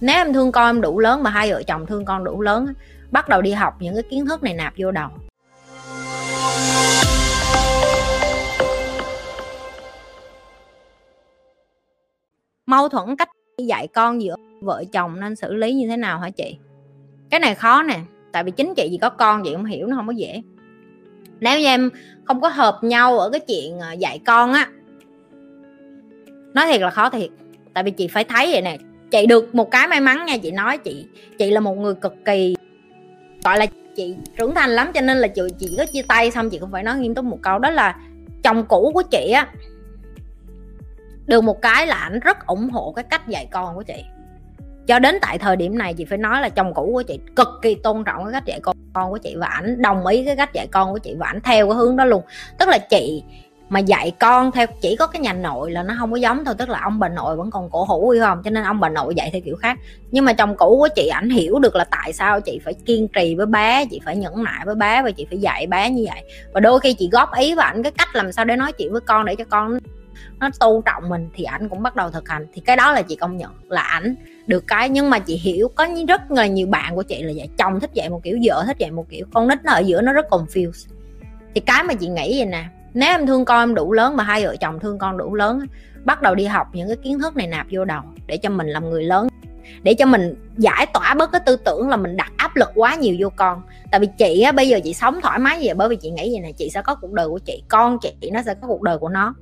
nếu em thương con em đủ lớn mà hai vợ chồng thương con đủ lớn bắt đầu đi học, những cái kiến thức này nạp vô đầu. Mâu thuẫn cách dạy con giữa vợ chồng nên xử lý như thế nào hả chị? Cái này khó nè, tại vì chính chị gì có con vậy không hiểu nó không có dễ. Nếu như em không có hợp nhau ở cái chuyện ờ, dạy con á, nói thiệt là khó thiệt. Tại vì chị phải thấy vậy nè chị được một cái may mắn nha, chị nói chị chị là một người cực kỳ, gọi là chị trưởng thành lắm cho nên là chị chị có chia tay xong chị cũng phải nói nghiêm túc một câu, đó là chồng cũ của chị á, được một cái là ảnh rất ủng hộ cái cách dạy con của chị. Cho đến tại thời điểm này chị phải nói là chồng cũ của chị cực kỳ tôn trọng cái cách dạy con con của chị và ảnh đồng ý cái cách dạy con của chị và ảnh theo cái hướng đó luôn. Tức là chị mà dạy con theo, chỉ có cái nhà nội là nó không có giống thôi, tức là ông bà nội vẫn còn cổ hủ hay không? Cho nên ông bà nội dạy theo kiểu khác. Nhưng mà chồng cũ của chị ảnh hiểu được là tại sao chị phải kiên trì với bé chị phải nhẫn nại với bé và chị phải dạy bé như vậy. Và đôi khi chị góp ý và ảnh cái cách làm sao để nói chuyện với con để cho con nó tôn trọng mình thì ảnh cũng bắt đầu thực hành. Thì cái đó là chị công nhận là ảnh được cái. Nhưng mà chị hiểu có rất là nhiều bạn của chị là vậy. Chồng thích dạy một kiểu, vợ thích dạy một kiểu. Con nít nó ở giữa nó rất confused. Thì cái mà chị nghĩ vậy nè nếu em thương con em đủ lớn mà hai vợ chồng thương con đủ lớn bắt đầu đi học những cái kiến thức này nạp vô đầu để cho mình làm người lớn, để cho mình giải tỏa bớt cái tư tưởng là mình đặt áp lực quá nhiều vô con. Tại vì chị á, bây giờ chị sống thoải mái vậy, bởi vì chị nghĩ vậy nè, chị sẽ có cuộc đời của chị, con chị nó sẽ có cuộc đời của nó.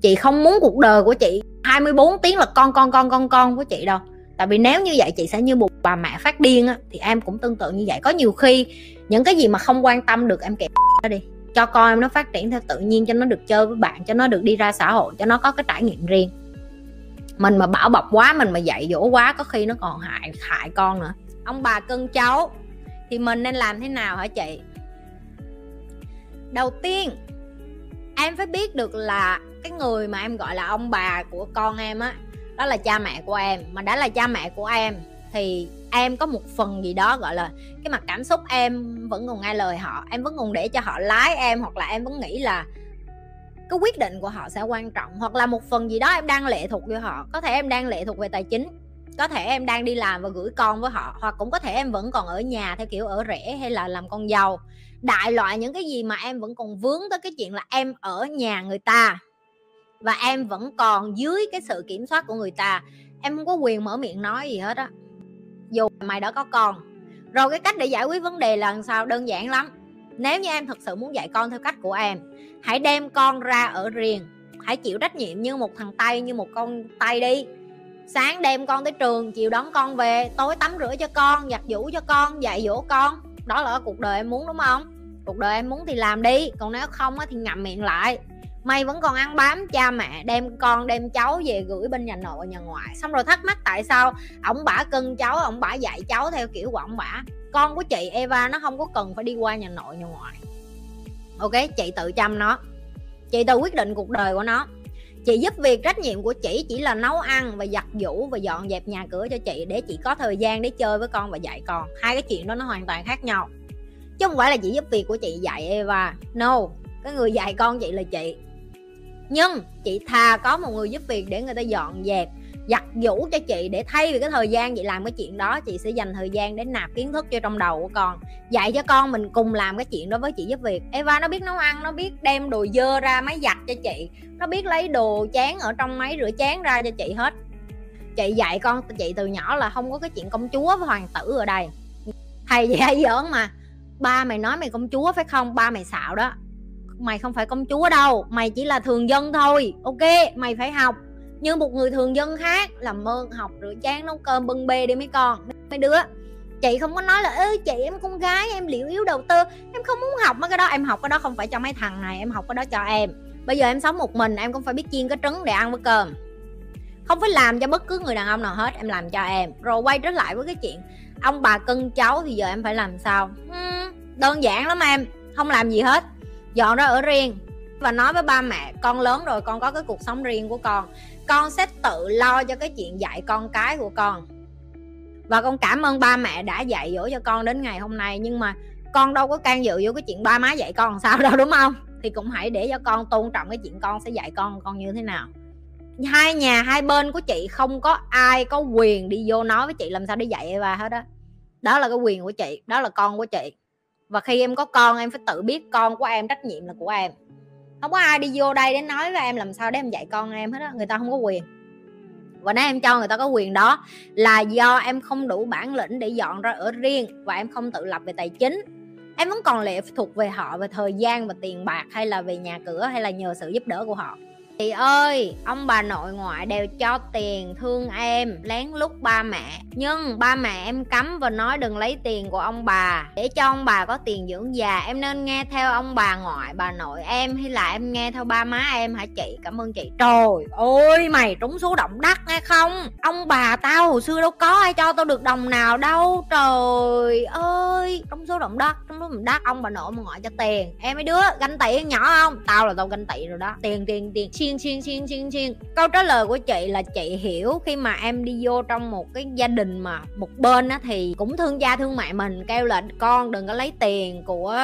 Chị không muốn cuộc đời của chị 24 tiếng là con con con con con của chị đâu. Tại vì nếu như vậy chị sẽ như một bà mẹ phát điên á, thì em cũng tương tự như vậy. Có nhiều khi những cái gì mà không quan tâm được em kẹp đi cho con em nó phát triển theo tự nhiên, cho nó được chơi với bạn, cho nó được đi ra xã hội, cho nó có cái trải nghiệm riêng. Mình mà bảo bọc quá, mình mà dạy dỗ quá, có khi nó còn hại hại con nữa. Ông bà cưng cháu, thì mình nên làm thế nào hả chị? Đầu tiên, em phải biết được là cái người mà em gọi là ông bà của con em á, đó là cha mẹ của em. Mà đã là cha mẹ của em, thì em có một phần gì đó, gọi là, cái mặt cảm xúc em vẫn còn nghe lời họ, em vẫn còn để cho họ lái em, hoặc là em vẫn nghĩ là cái quyết định của họ sẽ quan trọng, hoặc là một phần gì đó em đang lệ thuộc với họ. Có thể em đang lệ thuộc về tài chính, có thể em đang đi làm và gửi con với họ, hoặc cũng có thể em vẫn còn ở nhà theo kiểu ở rẻ hay là làm con giàu đại loại những cái gì mà em vẫn còn vướng tới cái chuyện là em ở nhà người ta và em vẫn còn dưới cái sự kiểm soát của người ta. Em không có quyền mở miệng nói gì hết á dù mày đã có con. Rồi cái cách để giải quyết vấn đề là sao? Đơn giản lắm. Nếu như em thật sự muốn dạy con theo cách của em, hãy đem con ra ở riêng. Hãy chịu trách nhiệm như một thằng tay như một con tay đi. Sáng đem con tới trường, chiều đón con về, tối tắm rửa cho con, giặt giũ cho con, dạy dỗ con. Đó là cuộc đời em muốn, đúng không? Cuộc đời em muốn thì làm đi, còn nếu không thì ngậm miệng lại mày vẫn còn ăn bám cha mẹ, đem con, đem cháu về gửi bên nhà nội, nhà ngoại. Xong rồi thắc mắc tại sao ổng bả cưng cháu, ổng bả dạy cháu theo kiểu của ổng bả. Con của chị Eva nó không có cần phải đi qua nhà nội, nhà ngoại. Ok, chị tự chăm nó. Chị tự quyết định cuộc đời của nó. Chị giúp việc trách nhiệm của chị chỉ là nấu ăn và giặt giũ và dọn dẹp nhà cửa cho chị để chị có thời gian để chơi với con và dạy con. Hai cái chuyện đó nó hoàn toàn khác nhau. Chứ không phải là chị giúp việc của chị dạy Eva. No, cái người dạy con chị là chị nhưng chị thà có một người giúp việc để người ta dọn dẹp, giặt giũ cho chị để thay vì cái thời gian chị làm cái chuyện đó, chị sẽ dành thời gian để nạp kiến thức cho trong đầu của con, dạy cho con mình cùng làm cái chuyện đó với chị giúp việc. Eva nó biết nấu ăn, nó biết đem đồ dơ ra máy giặt cho chị, nó biết lấy đồ chén ở trong máy rửa chén ra cho chị hết. Chị dạy con chị từ nhỏ là không có cái chuyện công chúa với hoàng tử ở đây. Thầy dạy giỡn mà, ba mày nói mày công chúa phải không? Ba mày xạo đó mày không phải công chúa đâu mày chỉ là thường dân thôi ok? Mày phải học. Như một người thường dân khác làm ơn học rửa chén nấu cơm bưng bê đi mấy con. Mấy đứa chị không có nói là ê chị em con gái em liệu yếu đầu tư. Em không muốn học mấy cái đó em học cái đó không phải cho mấy thằng này em học cái đó cho em. Bây giờ em sống một mình em cũng phải biết chiên cái trứng để ăn với cơm. Không phải làm cho bất cứ người đàn ông nào hết em làm cho em. Rồi quay trở lại với cái chuyện ông bà cưng cháu thì giờ em phải làm sao? Uhm, đơn giản lắm em không làm gì hết dọn ra ở riêng và nói với ba mẹ, con lớn rồi, con có cái cuộc sống riêng của con. Con sẽ tự lo cho cái chuyện dạy con cái của con. Và con cảm ơn ba mẹ đã dạy dỗ cho con đến ngày hôm nay, nhưng mà con đâu có can dự vô cái chuyện ba má dạy con sao đâu, đúng không? Thì cũng hãy để cho con tôn trọng cái chuyện con sẽ dạy con con như thế nào. Hai nhà, hai bên của chị không có ai có quyền đi vô nói với chị làm sao để dạy ba hết á. Đó. đó là cái quyền của chị, đó là con của chị và khi em có con, em phải tự biết con của em, trách nhiệm là của em. Không có ai đi vô đây để nói với em làm sao để em dạy con em hết á. Người ta không có quyền. Và nếu em cho người ta có quyền đó, là do em không đủ bản lĩnh để dọn ra ở riêng và em không tự lập về tài chính. Em vẫn còn lệ thuộc về họ, về thời gian và tiền bạc hay là về nhà cửa hay là nhờ sự giúp đỡ của họ chị ơi, ông bà nội ngoại đều cho tiền thương em, lén lút ba mẹ. Nhưng ba mẹ em cấm và nói đừng lấy tiền của ông bà. Để cho ông bà có tiền dưỡng già, em nên nghe theo ông bà ngoại, bà nội em, hay là em nghe theo ba má em hả chị? Cảm ơn chị. Trời ơi, mày trúng số động đất nghe không? Ông bà tao hồi xưa đâu có ai cho tao được đồng nào đâu. Trời ơi, trúng số động đất, trúng số động đất. Ông bà nội mà ngoại cho tiền. Em mấy đứa, ganh tị nhỏ không? Tao là tao ganh tị rồi đó. Tiền tiền tiền chiên chiên chiên chiên chiên câu trả lời của chị là chị hiểu khi mà em đi vô trong một cái gia đình mà một bên á thì cũng thương gia thương mẹ mình, kêu là con đừng có lấy tiền của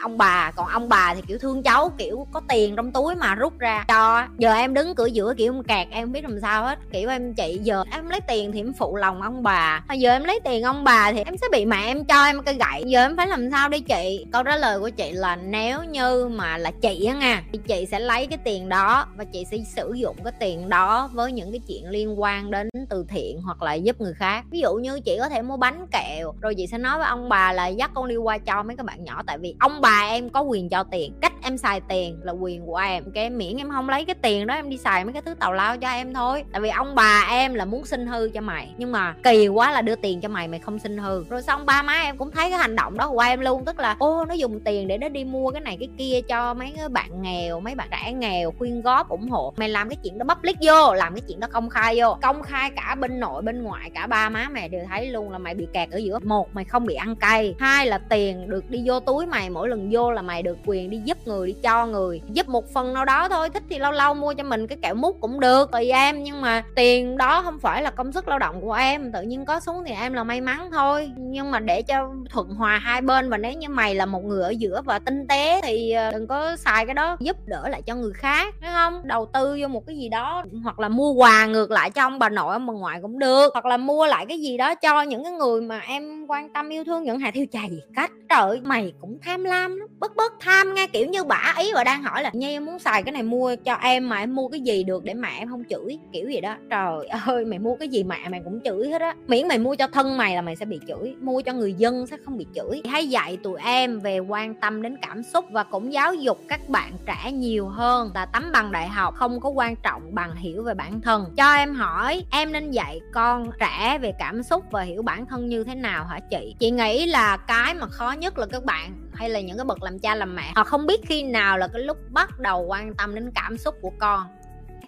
ông bà, còn ông bà thì, kiểu, thương cháu, kiểu, có tiền trong túi mà rút ra. Cho giờ em đứng cửa giữa kiểu em kẹt, em không biết làm sao hết. Kiểu em, chị giờ em lấy tiền thì em phụ lòng ông bà, mà giờ em lấy tiền ông bà thì em sẽ bị mẹ em cho em cái gậy. Giờ em phải làm sao đây chị? Câu trả lời của chị là nếu như mà là chị á nha, thì chị sẽ lấy cái tiền đó và chị sẽ sử dụng cái tiền đó với những cái chuyện liên quan đến từ thiện hoặc là giúp người khác. Ví dụ như chị có thể mua bánh kẹo, rồi chị sẽ nói với ông bà là dắt con đi qua cho mấy các bạn nhỏ. Tại vì ông bà em có quyền cho tiền. Cách em xài tiền là quyền của em. Cái miễn em không lấy cái tiền đó em đi xài mấy cái thứ tào lao cho em thôi. Tại vì ông bà em là muốn xin hư cho mày, nhưng mà kỳ quá là đưa tiền cho mày mày không xin hư. Rồi xong ba má em cũng thấy cái hành động đó của em luôn, tức là, ô, nó dùng tiền để nó đi mua cái này cái kia cho mấy bạn nghèo, mấy bạn trẻ nghèo, khuyên góp, ủng hộ. Mày làm cái chuyện đó public vô, làm cái chuyện đó công khai vô. Công khai cả bên nội, bên ngoại, cả ba má mày đều thấy luôn là mày bị kẹt ở giữa. Một, mày không bị ăn cay. Hai là tiền được đi vô túi mày, mỗi lần vô là mày được quyền đi giúp người đi cho người. Giúp một phần nào đó thôi, thích thì lâu lâu mua cho mình cái kẹo mút cũng được, tùy em. Nhưng mà tiền đó không phải là công sức lao động của em, tự nhiên có xuống thì em là may mắn thôi. Nhưng mà để cho thuận hòa hai bên, và nếu như mày là một người ở giữa và tinh tế thì ờ, đừng có xài cái đó, giúp đỡ lại cho người khác đúng không? Đầu tư vô một cái gì đó, hoặc là mua quà ngược lại cho ông bà nội, ông bà ngoại cũng được. Hoặc là mua lại cái gì đó cho những cái người mà em quan tâm, yêu thương những hạt thiêu chà gì cách. Trời, mày cũng tham lam lắm bất bất tham, nghe kiểu như bả ý và đang hỏi là, nhi, em muốn xài cái này mua cho em mà em mua cái gì được để mẹ em không chửi? Kiểu gì đó. Trời ơi, mày mua cái gì mẹ mày cũng chửi hết á. Miễn mày mua cho thân mày là mày sẽ bị chửi, mua cho người dân sẽ không bị chửi. Hãy dạy tụi em về quan tâm đến cảm xúc và cũng giáo dục các bạn trẻ nhiều hơn. Là tấm bằng đại học không có quan trọng bằng hiểu về bản thân. Cho em hỏi, em nên dạy con trẻ về cảm xúc và hiểu bản thân như thế nào hả chị? Chị nghĩ là cái mà khó nhất là các bạn hay là những cái bậc làm cha làm mẹ. Họ không biết khi nào là cái lúc bắt đầu quan tâm đến cảm xúc của con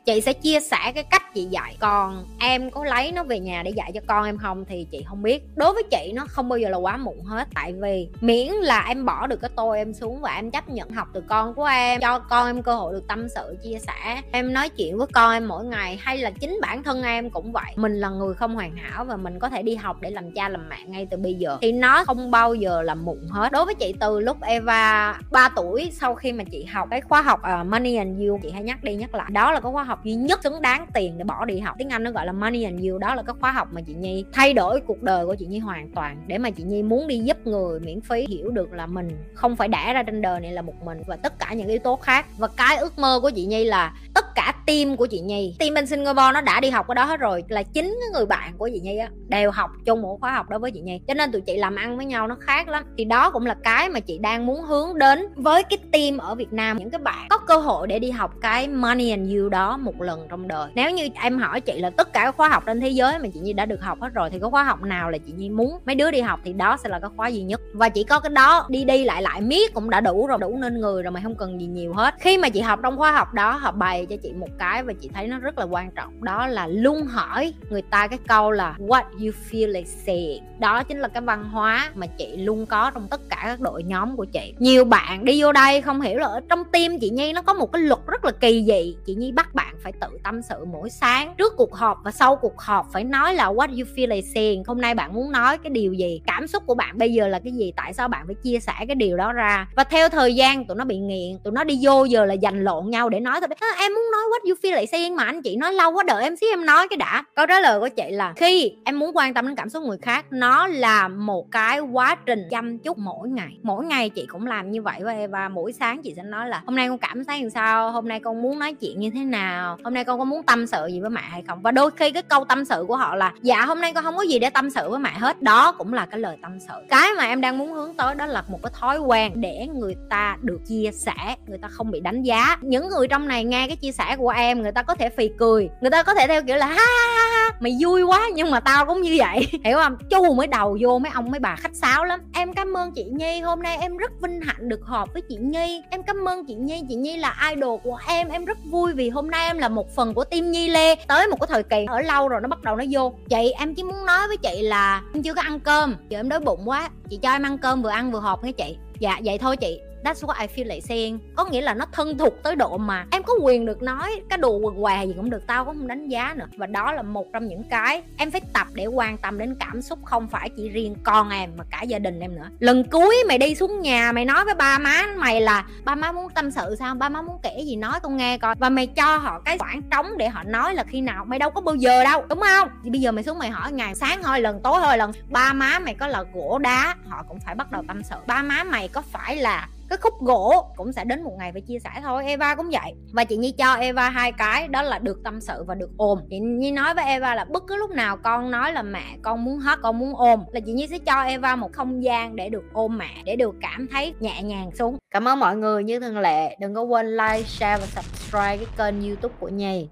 chị sẽ chia sẻ cái cách chị dạy. Còn em có lấy nó về nhà để dạy cho con em không thì chị không biết. Đối với chị nó không bao giờ là quá muộn hết. Tại vì miễn là em bỏ được cái tôi em xuống và em chấp nhận học từ con của em cho con em cơ hội được tâm sự chia sẻ em nói chuyện với con em mỗi ngày hay là chính bản thân em cũng vậy. Mình là người không hoàn hảo và mình có thể đi học để làm cha làm mẹ ngay từ bây giờ. Thì nó không bao giờ là muộn hết. Đối với chị từ lúc Eva 3 tuổi sau khi mà chị học cái khóa học uh, Money and You chị hay nhắc đi nhắc lại. Đó là cái khóa học học duy nhất xứng đáng tiền để bỏ đi học. Tiếng anh nó gọi là money and you, đó là cái khóa học mà chị nhi thay đổi cuộc đời của chị nhi hoàn toàn để mà chị nhi muốn đi giúp người miễn phí hiểu được là mình không phải đẻ ra trên đời này là một mình và tất cả những yếu tố khác. Và cái ước mơ của chị nhi là tất cả team của chị nhi. Team bên singapore nó đã đi học cái đó hết rồi. Là chính cái người bạn của chị nhi á, đều học chung một khóa học đó với chị nhi. Cho nên tụi chị làm ăn với nhau nó khác lắm. Thì đó cũng là cái mà chị đang muốn hướng đến với cái team ở việt nam. Những cái bạn có cơ hội để đi học cái money and you đó một lần trong đời. Nếu như em hỏi chị là tất cả các khóa học trên thế giới mà chị nhi đã được học hết rồi, thì có khóa học nào là chị nhi muốn mấy đứa đi học? Thì đó sẽ là cái khóa duy nhất. Và chỉ có cái đó đi đi lại lại miết cũng đã đủ rồi. Đủ nên người rồi mà không cần gì nhiều hết. Khi mà chị học trong khóa học đó, họ bày cho chị một cái và chị thấy nó rất là quan trọng. Đó là luôn hỏi người ta cái câu là what you feel like saying. Đó chính là cái văn hóa mà chị luôn có trong tất cả các đội nhóm của chị. Nhiều bạn đi vô đây không hiểu là ở trong tim chị nhi nó có một cái luật rất là kỳ dị. Chị nhi bắt bạn phải tự tâm sự mỗi sáng trước cuộc họp và sau cuộc họp phải nói là what you feel like saying. Hôm nay bạn muốn nói cái điều gì? Cảm xúc của bạn bây giờ là cái gì? Tại sao bạn phải chia sẻ cái điều đó ra? Và theo thời gian tụi nó bị nghiện, tụi nó đi vô giờ là giành lộn nhau để nói thôi. Em muốn nói what you feel like saying mà anh chị nói lâu quá, đợi em xíu em nói cái đã. Câu trả lời của chị là khi em muốn quan tâm đến cảm xúc người khác, nó là một cái quá trình chăm chút mỗi ngày. Mỗi ngày chị cũng làm như vậy với Eva mỗi sáng chị sẽ nói là, hôm nay con cảm thấy làm sao? Hôm nay con muốn nói chuyện như thế nào? Hôm nay con có muốn tâm sự gì với mẹ hay không? Và đôi khi cái câu tâm sự của họ là dạ hôm nay con không có gì để tâm sự với mẹ hết. Đó cũng là cái lời tâm sự. Cái mà em đang muốn hướng tới đó là một cái thói quen để người ta được chia sẻ, người ta không bị đánh giá. Những người trong này nghe cái chia sẻ của em, người ta có thể phì cười, người ta có thể theo kiểu là ha ha ha mày vui quá, nhưng mà tao cũng như vậy. Hiểu không? Chu mới đầu vô mấy ông mấy bà khách sáo lắm. Em cảm ơn chị nhi, hôm nay em rất vinh hạnh được họp với chị nhi. Em cảm ơn chị nhi chị nhi là idol của em. Em rất vui vì hôm nay em là một phần của team nhi lê. Tới một cái thời kỳ ở lâu rồi nó bắt đầu nó vô. Chị em chỉ muốn nói với chị là em chưa có ăn cơm. Giờ em đói bụng quá, chị cho em ăn cơm vừa ăn vừa họp nghe chị. Dạ vậy thôi chị. That's what I feel like saying. Có nghĩa là nó thân thuộc tới độ mà Em có quyền được nói cái đồ quần què gì cũng được, Tao cũng không đánh giá nữa. Và đó là một trong những cái Em phải tập để quan tâm đến cảm xúc Không phải chỉ riêng con em mà cả gia đình em nữa. Lần cuối mày đi xuống nhà Mày nói với ba má mày là, Ba má muốn tâm sự sao? Ba má muốn kể gì nói con nghe coi. Và mày cho họ cái khoảng trống để họ nói là khi nào Mày đâu có bao giờ đâu, đúng không? Thì bây giờ mày xuống mày hỏi ngày sáng thôi, lần tối thôi, lần Ba má mày có là gỗ đá, Họ cũng phải bắt đầu tâm sự. Ba má mày có phải là cái khúc gỗ cũng sẽ đến một ngày phải chia sẻ thôi, Eva cũng vậy. Và chị Nhi cho Eva hai cái, đó là được tâm sự và được ôm. Chị Nhi nói với Eva là bất cứ lúc nào con nói là mẹ con muốn hết, con muốn ôm, là chị Nhi sẽ cho Eva một không gian để được ôm mẹ, để được cảm thấy nhẹ nhàng xuống. Cảm ơn mọi người, như thường lệ, đừng có quên like, share và subscribe cái kênh youtube của Nhi.